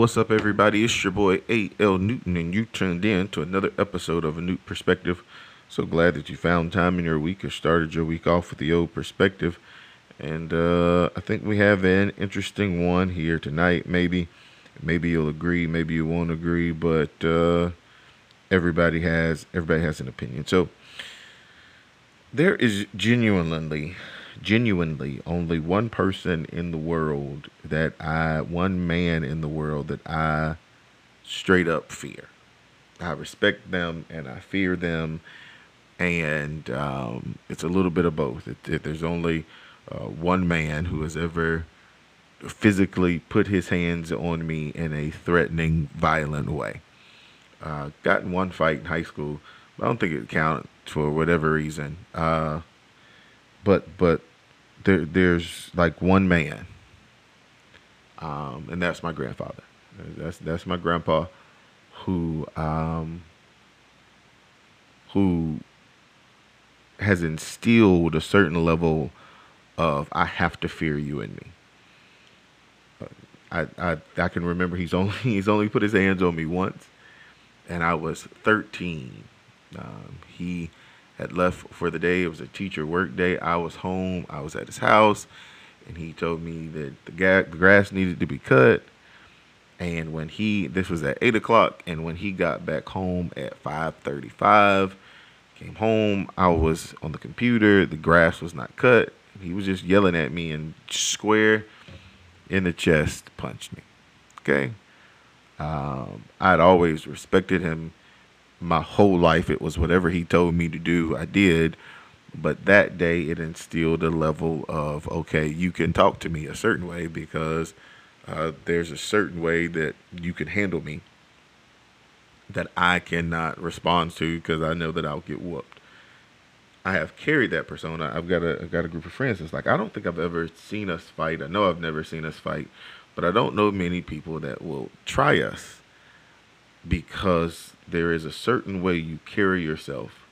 What's up, everybody? It's your boy A.L. Newton, and you tuned in to another episode of A New Perspective. So glad that you found time in your week or started your week off with the old perspective. And uh, I think we have an interesting one here tonight. Maybe, maybe you'll agree, maybe you won't agree, but uh, everybody has everybody has an opinion. So there is genuinely genuinely only one person in the world that I, one man in the world that I straight up fear. I respect them and I fear them, and um, it's a little bit of both. It, it, there's only uh, one man who has ever physically put his hands on me in a threatening, violent way. Uh, got in one fight in high school. I don't think it counted for whatever reason. Uh, but but there there's like one man, um, and that's my grandfather. That's that's my grandpa, who um, who has instilled a certain level of I have to fear you in me. I, I I can remember he's only he's only put his hands on me once, and I was 13. Um, he had left for the day. It was a teacher work day. I was home. I was at his house, and he told me that the, ga- the grass needed to be cut. And when he, this was at eight o'clock, and when he got back home at five thirty-five, came home. I was on the computer. The grass was not cut. He was just yelling at me and square in the chest punched me. Okay. Um, I'd always respected him my whole life it was whatever he told me to do i did. But that day it instilled a level of okay you can talk to me a certain way because uh, there's a certain way that you can handle me that i cannot respond to because i know that i'll get whooped. I have carried that persona. I've got a I've got a group of friends that's like i don't think i've ever seen us fight. I know i've never seen us fight but i don't know many people that will try us because there is a certain way you carry yourself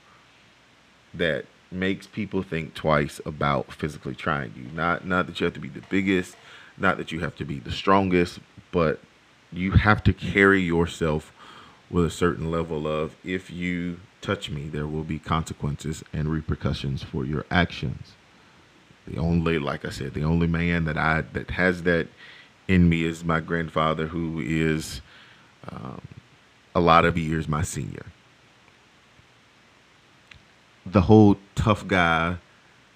that makes people think twice about physically trying you. Not not that you have to be the biggest, not that you have to be the strongest, but you have to carry yourself with a certain level of if you touch me, there will be consequences and repercussions for your actions. The only, like I said, the only man that I that has that in me is my grandfather, who is um, a lot of years my senior. The whole tough guy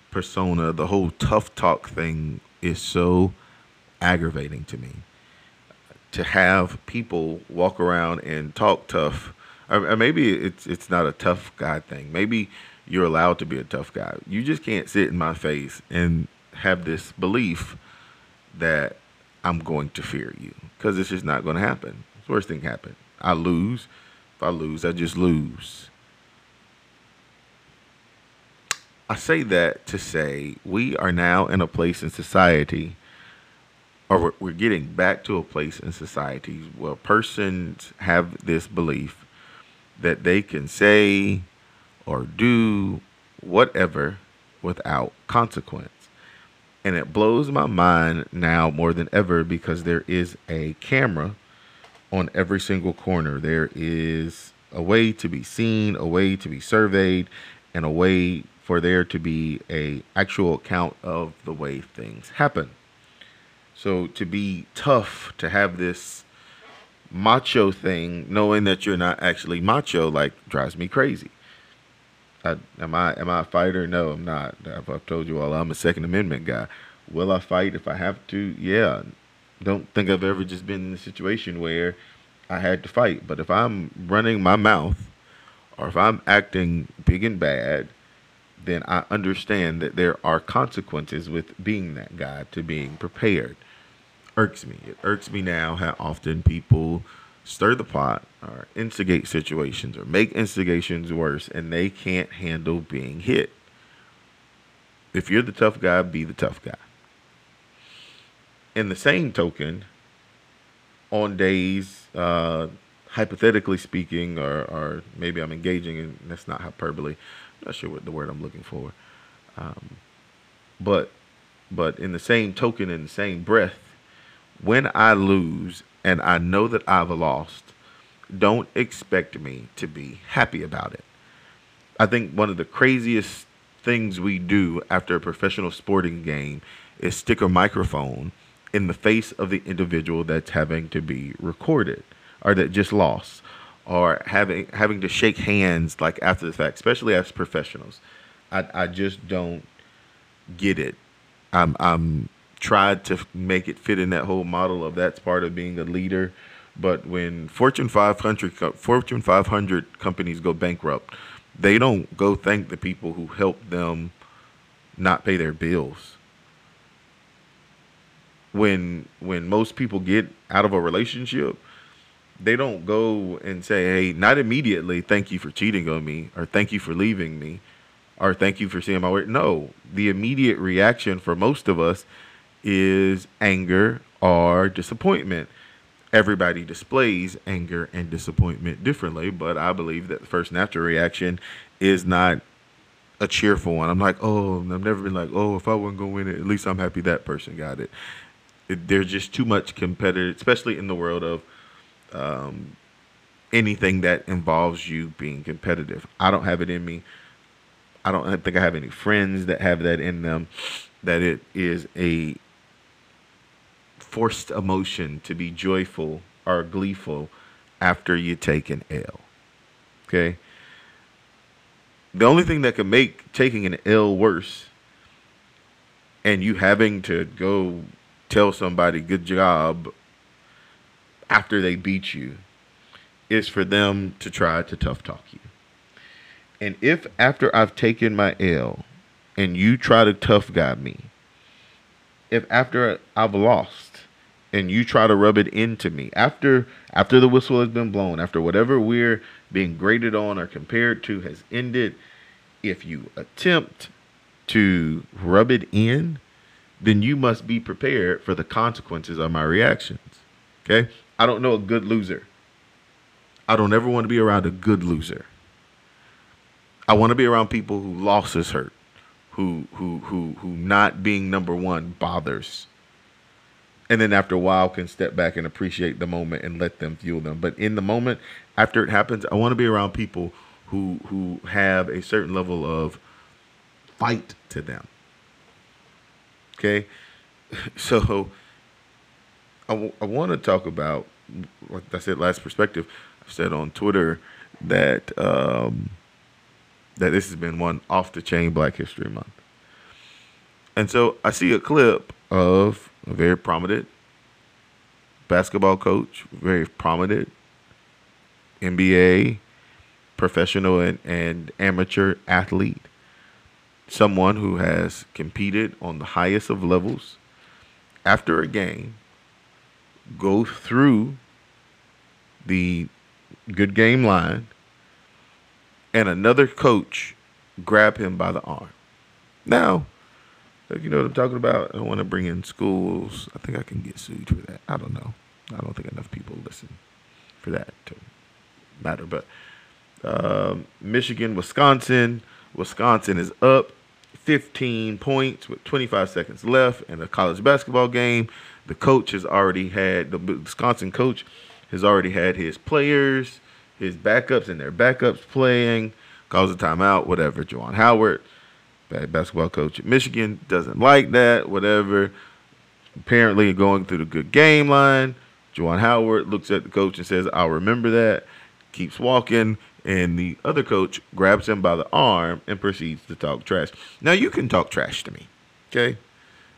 persona, the whole tough talk thing is so aggravating to me. To have people walk around and talk tough, or, maybe it's it's not a tough guy thing. Maybe you're allowed to be a tough guy. You just can't sit in my face and have this belief that I'm going to fear you because it's just not going to happen. It's the worst thing happen. I lose. If I lose, I just lose. I say that to say we are now in a place in society, or we're, we're getting back to a place in society where persons have this belief that they can say or do whatever without consequence. And it blows my mind now more than ever because there is a camera on every single corner. There is a way to be seen, a way to be surveyed, and a way for there to be a actual account of the way things happen. So to be tough, to have this macho thing, knowing that you're not actually macho, like drives me crazy. I, am I am I a fighter? No, I'm not. I've, I've told you all I'm a Second Amendment guy. Will I fight if I have to? Yeah don't think I've ever just been in a situation where I had to fight. But if I'm running my mouth or if I'm acting big and bad, then I understand that there are consequences with being that guy to being prepared. Irks me. It irks me now how often people stir the pot or instigate situations or make instigations worse and they can't handle being hit. If you're the tough guy, be the tough guy in the same token, on days, uh, hypothetically speaking, or, or maybe I'm engaging, and that's not hyperbole. I'm not sure what the word I'm looking for. Um, but but in the same token, in the same breath, when I lose, and I know that I've lost, don't expect me to be happy about it. I think one of the craziest things we do after a professional sporting game is stick a microphone in the face of the individual that's having to be recorded or that just lost or having having to shake hands like after the fact, especially as professionals. I, I just don't get it. I'm I'm tried to make it fit in that whole model of that's part of being a leader. But when Fortune 500 Fortune 500 companies go bankrupt, they don't go thank the people who helped them not pay their bills. When when most people get out of a relationship, they don't go and say, "Hey, not immediately, thank you for cheating on me or thank you for leaving me or thank you for seeing my work." No, the immediate reaction for most of us is anger or disappointment. Everybody displays anger and disappointment differently, but I believe that the first natural reaction is not a cheerful one. I'm like, oh, I've never been like, oh, if I going to win it, at least I'm happy that person got it. There's just too much competitive, especially in the world of um, anything that involves you being competitive. I don't have it in me. I don't think I have any friends that have that in them. That it is a forced emotion to be joyful or gleeful after you take an L. Okay? The only thing that can make taking an L worse and you having to go tell somebody good job after they beat you is for them to try to tough talk you. And if after I've taken my L and you try to tough guy me, if after I've lost and you try to rub it into me after after the whistle has been blown after whatever we're being graded on or compared to has ended if you attempt to rub it in then you must be prepared for the consequences of my reactions okay i don't know a good loser i don't ever want to be around a good loser i want to be around people who losses hurt who who who who not being number one bothers and then after a while can step back and appreciate the moment and let them fuel them. But in the moment after it happens, I want to be around people who who have a certain level of fight to them. Okay, so I, w- I want to talk about like I said last perspective. I've said on Twitter that um, that this has been one off the chain Black History Month, and so I see a clip of a very prominent basketball coach, very prominent NBA professional and, and amateur athlete, someone who has competed on the highest of levels after a game, go through the good game line, and another coach grab him by the arm. Now, you know what I'm talking about? I want to bring in schools. I think I can get sued for that. I don't know. I don't think enough people listen for that to matter. But um, Michigan, Wisconsin. Wisconsin is up 15 points with 25 seconds left in a college basketball game. The coach has already had the Wisconsin coach has already had his players, his backups, and their backups playing. Calls a timeout, whatever. Juwan Howard bad basketball coach at Michigan doesn't like that, whatever. Apparently, going through the good game line, Juwan Howard looks at the coach and says, I'll remember that, keeps walking, and the other coach grabs him by the arm and proceeds to talk trash. Now, you can talk trash to me, okay?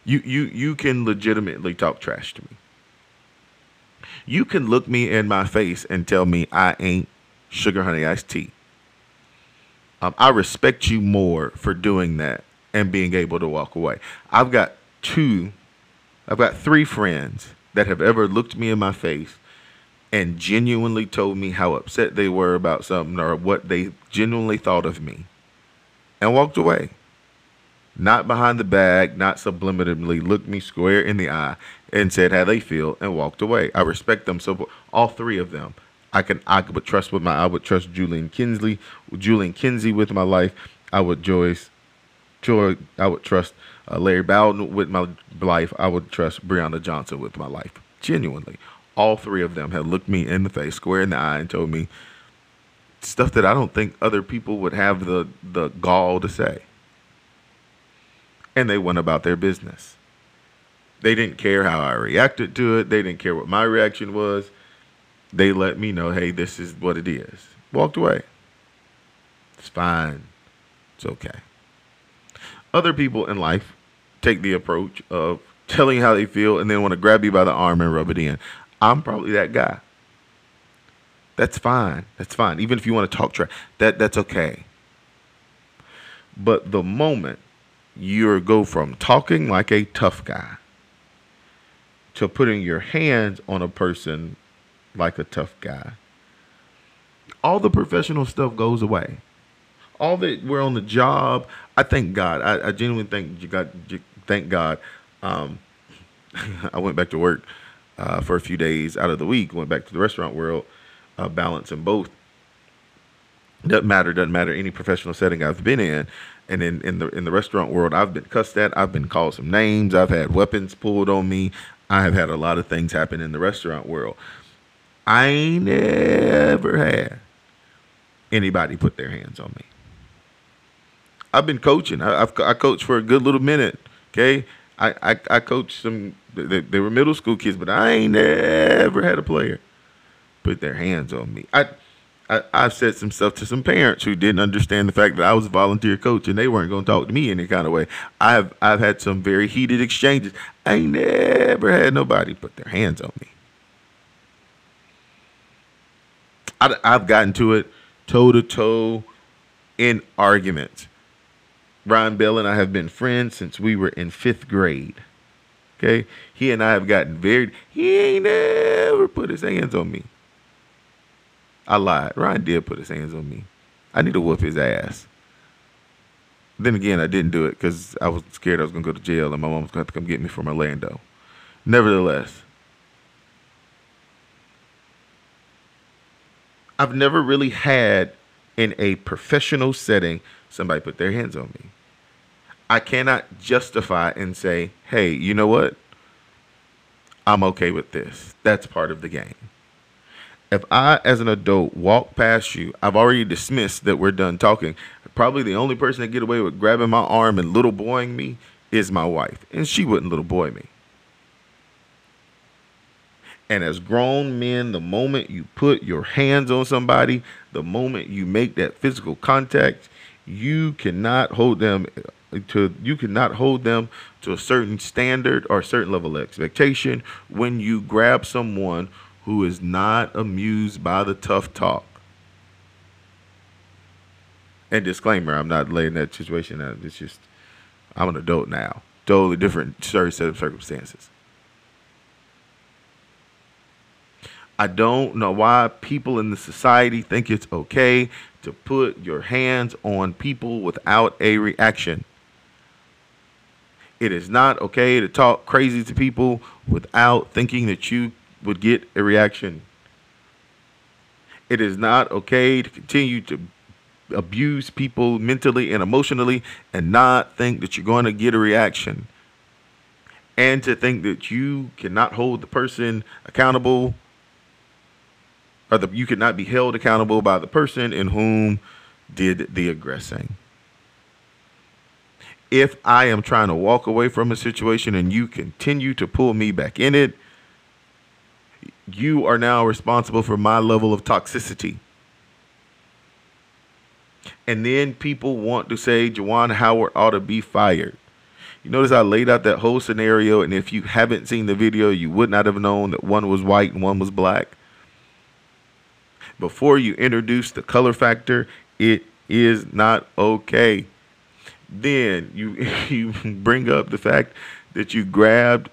You, you, you can legitimately talk trash to me. You can look me in my face and tell me I ain't sugar honey iced tea. Um, I respect you more for doing that and being able to walk away. I've got two, I've got three friends that have ever looked me in my face and genuinely told me how upset they were about something or what they genuinely thought of me and walked away. Not behind the bag, not subliminally looked me square in the eye and said how they feel and walked away. I respect them so all three of them. I can I would trust with my I would trust Julian Kinsley, Julian Kinsey with my life. I would Joyce, Joy. I would trust uh, Larry Bowden with my life. I would trust Breonna Johnson with my life. Genuinely, all three of them had looked me in the face, square in the eye, and told me stuff that I don't think other people would have the the gall to say. And they went about their business. They didn't care how I reacted to it. They didn't care what my reaction was. They let me know, hey, this is what it is. Walked away. It's fine. It's okay. Other people in life take the approach of telling you how they feel and then want to grab you by the arm and rub it in. I'm probably that guy. That's fine. That's fine. Even if you want to talk trash, that that's okay. But the moment you go from talking like a tough guy to putting your hands on a person like a tough guy, all the professional stuff goes away. All that we're on the job, I thank God. I, I genuinely thank God. Thank God. Um, I went back to work uh, for a few days out of the week. Went back to the restaurant world, uh, balancing both. Doesn't matter. Doesn't matter any professional setting I've been in, and in, in the in the restaurant world, I've been cussed at. I've been called some names. I've had weapons pulled on me. I have had a lot of things happen in the restaurant world. I ain't never had anybody put their hands on me. I've been coaching. I, have I coached for a good little minute. Okay, I I, I coached some. They, they were middle school kids, but I ain't never had a player put their hands on me. I. I, I've said some stuff to some parents who didn't understand the fact that I was a volunteer coach and they weren't going to talk to me any kind of way. I've I've had some very heated exchanges. I ain't never had nobody put their hands on me. I, I've gotten to it toe to toe in arguments. Ryan Bell and I have been friends since we were in fifth grade. Okay, he and I have gotten very. He ain't never put his hands on me. I lied. Ryan did put his hands on me. I need to whoop his ass. Then again, I didn't do it because I was scared I was gonna go to jail and my mom was gonna have to come get me from Orlando. Nevertheless, I've never really had in a professional setting somebody put their hands on me. I cannot justify and say, hey, you know what? I'm okay with this. That's part of the game. If I, as an adult, walk past you, I've already dismissed that we're done talking. Probably the only person that get away with grabbing my arm and little boying me is my wife, and she wouldn't little boy me. And as grown men, the moment you put your hands on somebody, the moment you make that physical contact, you cannot hold them to you cannot hold them to a certain standard or a certain level of expectation when you grab someone who is not amused by the tough talk. And disclaimer, I'm not laying that situation out. It's just I'm an adult now. Totally different set of circumstances. I don't know why people in the society think it's okay to put your hands on people without a reaction. It is not okay to talk crazy to people without thinking that you would get a reaction. It is not okay to continue to abuse people mentally and emotionally and not think that you're going to get a reaction. And to think that you cannot hold the person accountable or the, you cannot be held accountable by the person in whom did the aggressing. If I am trying to walk away from a situation and you continue to pull me back in it, you are now responsible for my level of toxicity. And then people want to say Juwan Howard ought to be fired. You notice I laid out that whole scenario, and if you haven't seen the video, you would not have known that one was white and one was black before you introduce the color factor, it is not okay. Then you you bring up the fact that you grabbed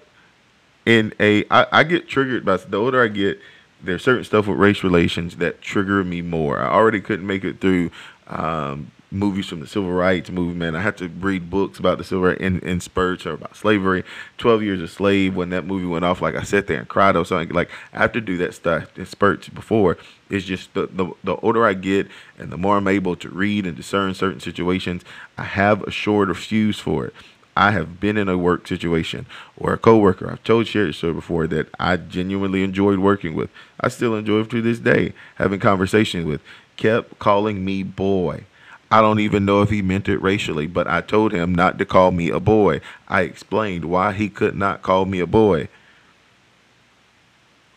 in a. I, I get triggered by the older I get. There's certain stuff with race relations that trigger me more. I already couldn't make it through um, movies from the civil rights movement. I had to read books about the civil rights in, in spurts or about slavery. Twelve Years a Slave. When that movie went off, like I sat there and cried or something. Like I have to do that stuff in spurts before. It's just the, the the older I get and the more I'm able to read and discern certain situations, I have a shorter fuse for it. I have been in a work situation or a coworker. I've told the story before that I genuinely enjoyed working with. I still enjoy to this day having conversations with. Kept calling me boy. I don't even know if he meant it racially, but I told him not to call me a boy. I explained why he could not call me a boy.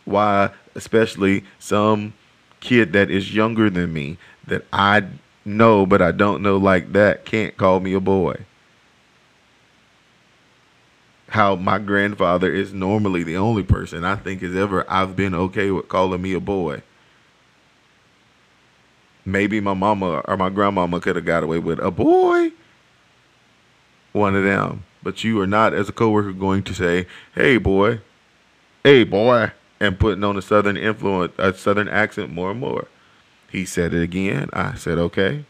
Why, especially some kid that is younger than me that I know but I don't know like that can't call me a boy how my grandfather is normally the only person I think has ever I've been okay with calling me a boy. Maybe my mama or my grandmama could have got away with a boy. One of them. But you are not, as a coworker, going to say, "Hey, boy," "Hey, boy," and putting on a southern influence, a southern accent more and more. He said it again. I said, "Okay."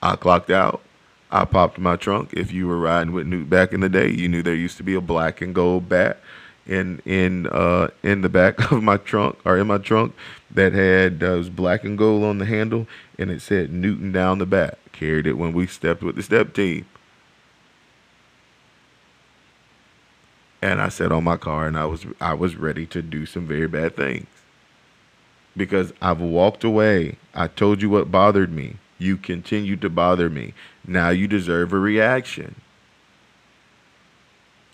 I clocked out. I popped my trunk. If you were riding with Newt back in the day, you knew there used to be a black and gold bat in in uh, in the back of my trunk or in my trunk that had uh, was black and gold on the handle, and it said Newton down the back. Carried it when we stepped with the step team. And I sat on my car, and I was I was ready to do some very bad things because I've walked away. I told you what bothered me. You continue to bother me. Now you deserve a reaction.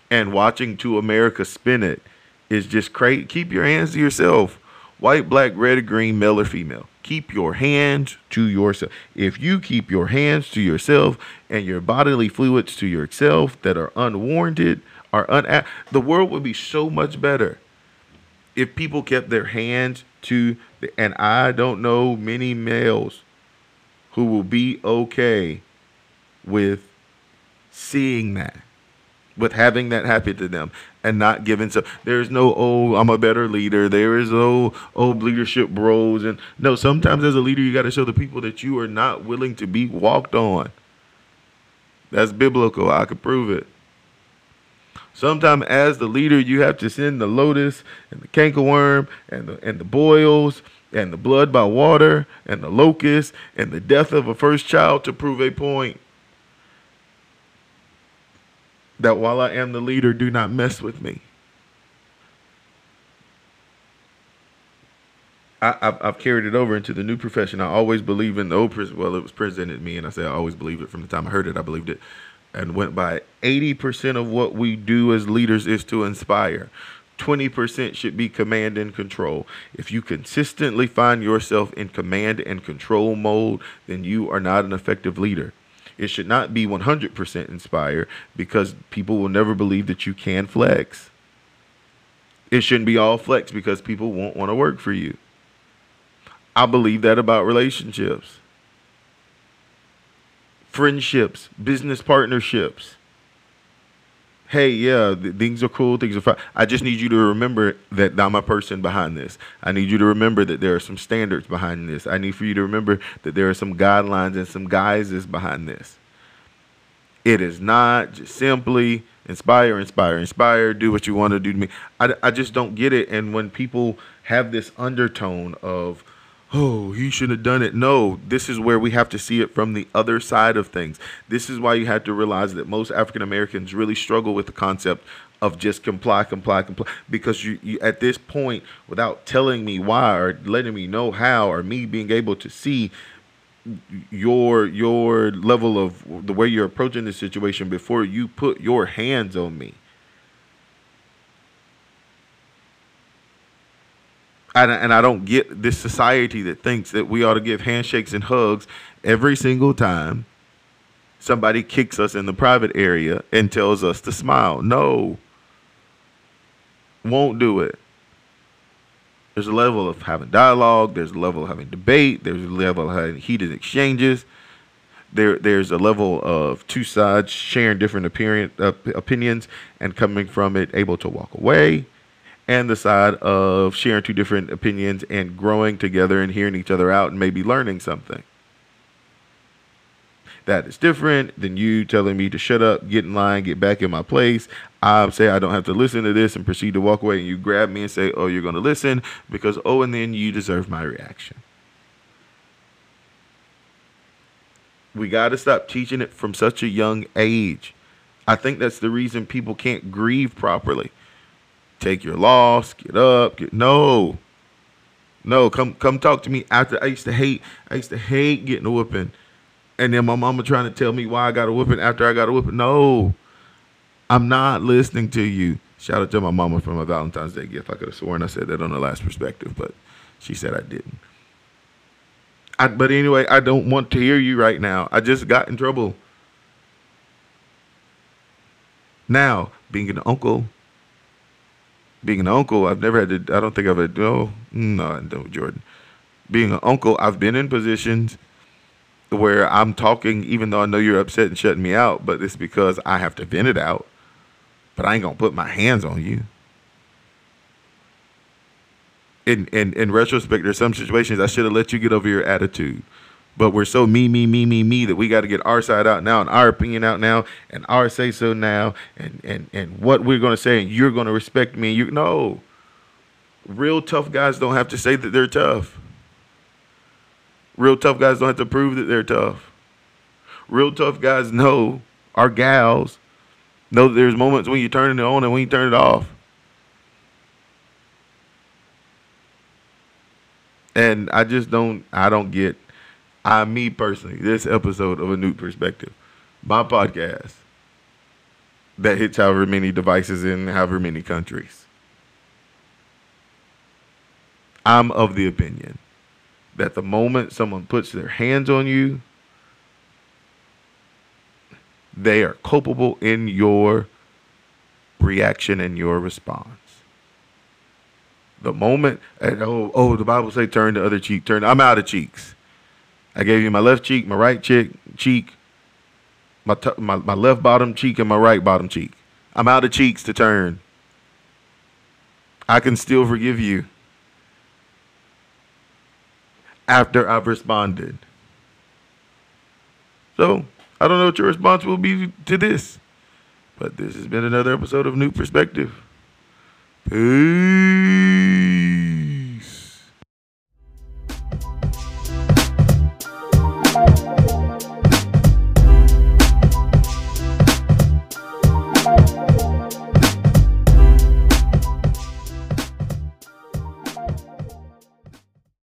And watching To America spin it is just crazy. Keep your hands to yourself. White, black, red, green, male or female. Keep your hands to yourself. If you keep your hands to yourself and your bodily fluids to yourself that are unwarranted, are un the world would be so much better if people kept their hands to the, and I don't know many males who will be okay with seeing that, with having that happen to them, and not giving so. There's no oh I'm a better leader. There is no oh leadership bros and no. Sometimes as a leader you got to show the people that you are not willing to be walked on. That's biblical. I could prove it. Sometimes as the leader, you have to send the lotus and the cankerworm and the and the boils and the blood by water and the locust and the death of a first child to prove a point that while I am the leader, do not mess with me. I, have I've carried it over into the new profession. I always believe in the old. Well, it was presented to me, and I say I always believed it from the time I heard it. I believed it, and went by. Eighty percent of what we do as leaders is to inspire. 20% should be command and control. If you consistently find yourself in command and control mode, then you are not an effective leader. It should not be 100% inspired because people will never believe that you can flex. It shouldn't be all flex because people won't want to work for you. I believe that about relationships, friendships, business partnerships hey, yeah, th- things are cool, things are fine. I just need you to remember that I'm a person behind this. I need you to remember that there are some standards behind this. I need for you to remember that there are some guidelines and some guises behind this. It is not just simply inspire, inspire, inspire, do what you want to do to me. I, I just don't get it. And when people have this undertone of, oh, he shouldn't have done it. No, this is where we have to see it from the other side of things. This is why you have to realize that most African Americans really struggle with the concept of just comply, comply, comply. Because you, you, at this point, without telling me why or letting me know how, or me being able to see your your level of the way you're approaching the situation before you put your hands on me and, and I don't get this society that thinks that we ought to give handshakes and hugs every single time somebody kicks us in the private area and tells us to smile. No, won't do it. There's a level of having dialogue. There's a level of having debate. There's a level of having heated exchanges. There, there's a level of two sides sharing different appearance, uh, opinions and coming from it able to walk away and the side of sharing two different opinions and growing together and hearing each other out and maybe learning something. That is different than you telling me to shut up, get in line, get back in my place. I say I don't have to listen to this and proceed to walk away, and you grab me and say, Oh, you're going to listen because, oh, and then you deserve my reaction. We got to stop teaching it from such a young age. I think that's the reason people can't grieve properly. Take your loss, get up, get no. No, come come talk to me after I used to hate I used to hate getting a whooping. And then my mama trying to tell me why I got a whooping after I got a whooping. No. I'm not listening to you. Shout out to my mama for my Valentine's Day gift. I could have sworn I said that on the last perspective, but she said I didn't. I, but anyway, I don't want to hear you right now. I just got in trouble. Now, being an uncle, being an uncle, I've never had to, I don't think I've had, no, no, no, Jordan. Being an uncle, I've been in positions where I'm talking, even though I know you're upset and shutting me out, but it's because I have to vent it out. But I ain't gonna put my hands on you. In in in retrospect, there's some situations I should have let you get over your attitude. But we're so me, me, me, me, me that we got to get our side out now and our opinion out now and our say so now and and and what we're gonna say and you're gonna respect me. You no. Real tough guys don't have to say that they're tough. Real tough guys don't have to prove that they're tough. Real tough guys know, our gals, know that there's moments when you turn it on and when you turn it off. And I just don't, I don't get, I, me personally, this episode of A New Perspective, my podcast that hits however many devices in however many countries. I'm of the opinion that the moment someone puts their hands on you, they are culpable in your reaction and your response. The moment, and oh, oh, the Bible say turn the other cheek, turn. I'm out of cheeks. I gave you my left cheek, my right cheek, cheek, my, t- my my left bottom cheek, and my right bottom cheek. I'm out of cheeks to turn. I can still forgive you after I've responded. So I don't know what your response will be to this, but this has been another episode of New Perspective. Peace.